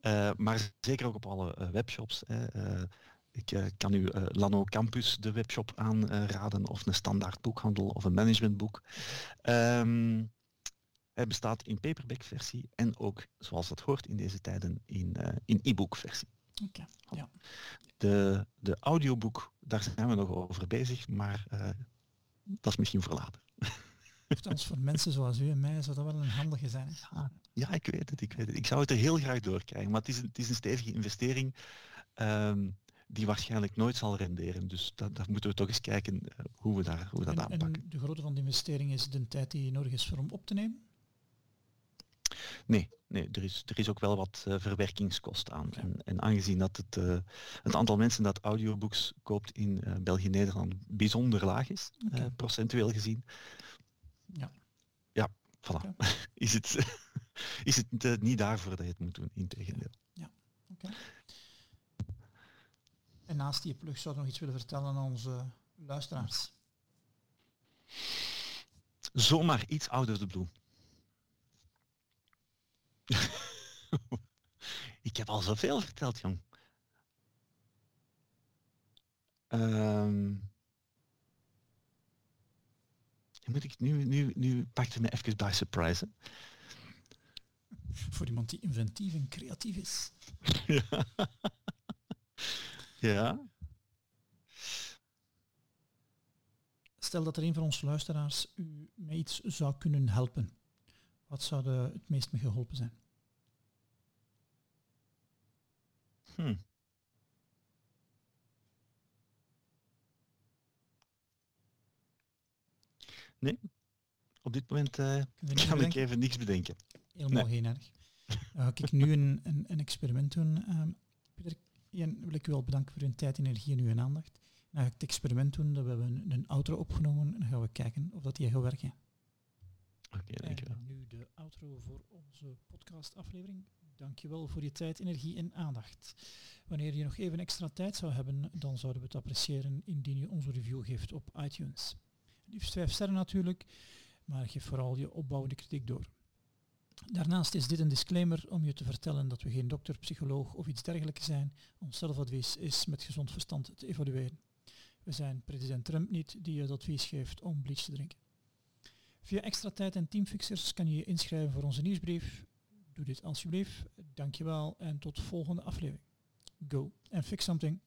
Uh, maar zeker ook op alle uh, webshops. Uh, ik kan u Lano Campus, de webshop, aanraden, of een standaard boekhandel of een managementboek. Um, hij bestaat in paperback versie en ook, zoals dat hoort in deze tijden, in, in e-book versie. Okay, ja. De, de audioboek, daar zijn we nog over bezig, maar dat is misschien voor later. Althans, voor mensen zoals u en mij zou dat wel een handige zijn. Ja, ja, ik weet het, ik weet het. Ik zou het er heel graag doorkrijgen, maar het is een, het is een stevige investering um, die waarschijnlijk nooit zal renderen. Dus dat, daar moeten we toch eens kijken uh, hoe we, daar, hoe we dat en, aanpakken. En de grootte van de investering is de tijd die nodig is voor om op te nemen? Nee, nee er, is, er is ook wel wat uh, verwerkingskost aan. Okay. En, en, aangezien dat het, uh, het aantal mensen dat audiobooks koopt in uh, België-Nederland bijzonder laag is, okay. procentueel gezien, ja, ja voilà. Okay. is het, is het niet daarvoor dat je het moet doen, integendeel. Ja, oké. En naast die plug zou ik nog iets willen vertellen aan onze luisteraars. Zomaar iets of the blue. ik heb al zoveel verteld, jong. Um, moet ik nu, nu, nu pakte me even bij surprise. Voor iemand die inventief en creatief is. ja. ja. Stel dat er een van onze luisteraars u met iets zou kunnen helpen. Wat zou de, het meest mee geholpen zijn? Hmm. Nee, op dit moment uh, kan ik even niks bedenken. Helemaal nee. geen erg. Dan ga ik nu een, een, een experiment doen. Um, Pieter, Ian, wil ik u wel bedanken voor uw tijd, energie en uw aandacht. Dan ga ik het experiment doen. Dat we hebben een, een outro opgenomen en dan gaan we kijken of dat hier gaat werken. Oké, okay, dankjewel. nu de outro voor onze podcastaflevering. Dankjewel voor je tijd, energie en aandacht. Wanneer je nog even extra tijd zou hebben, dan zouden we het appreciëren indien je onze review geeft op iTunes. Liefst vijf sterren natuurlijk, maar geef vooral je opbouwende kritiek door. Daarnaast is dit een disclaimer om je te vertellen dat we geen dokter, psycholoog of iets dergelijks zijn. Ons zelfadvies is met gezond verstand te evalueren. We zijn president Trump niet die je het advies geeft om bleach te drinken. Via extra tijd en teamfixers kan je je inschrijven voor onze nieuwsbrief doe dit alsjeblieft. Dankjewel en tot volgende aflevering. Go and fix something.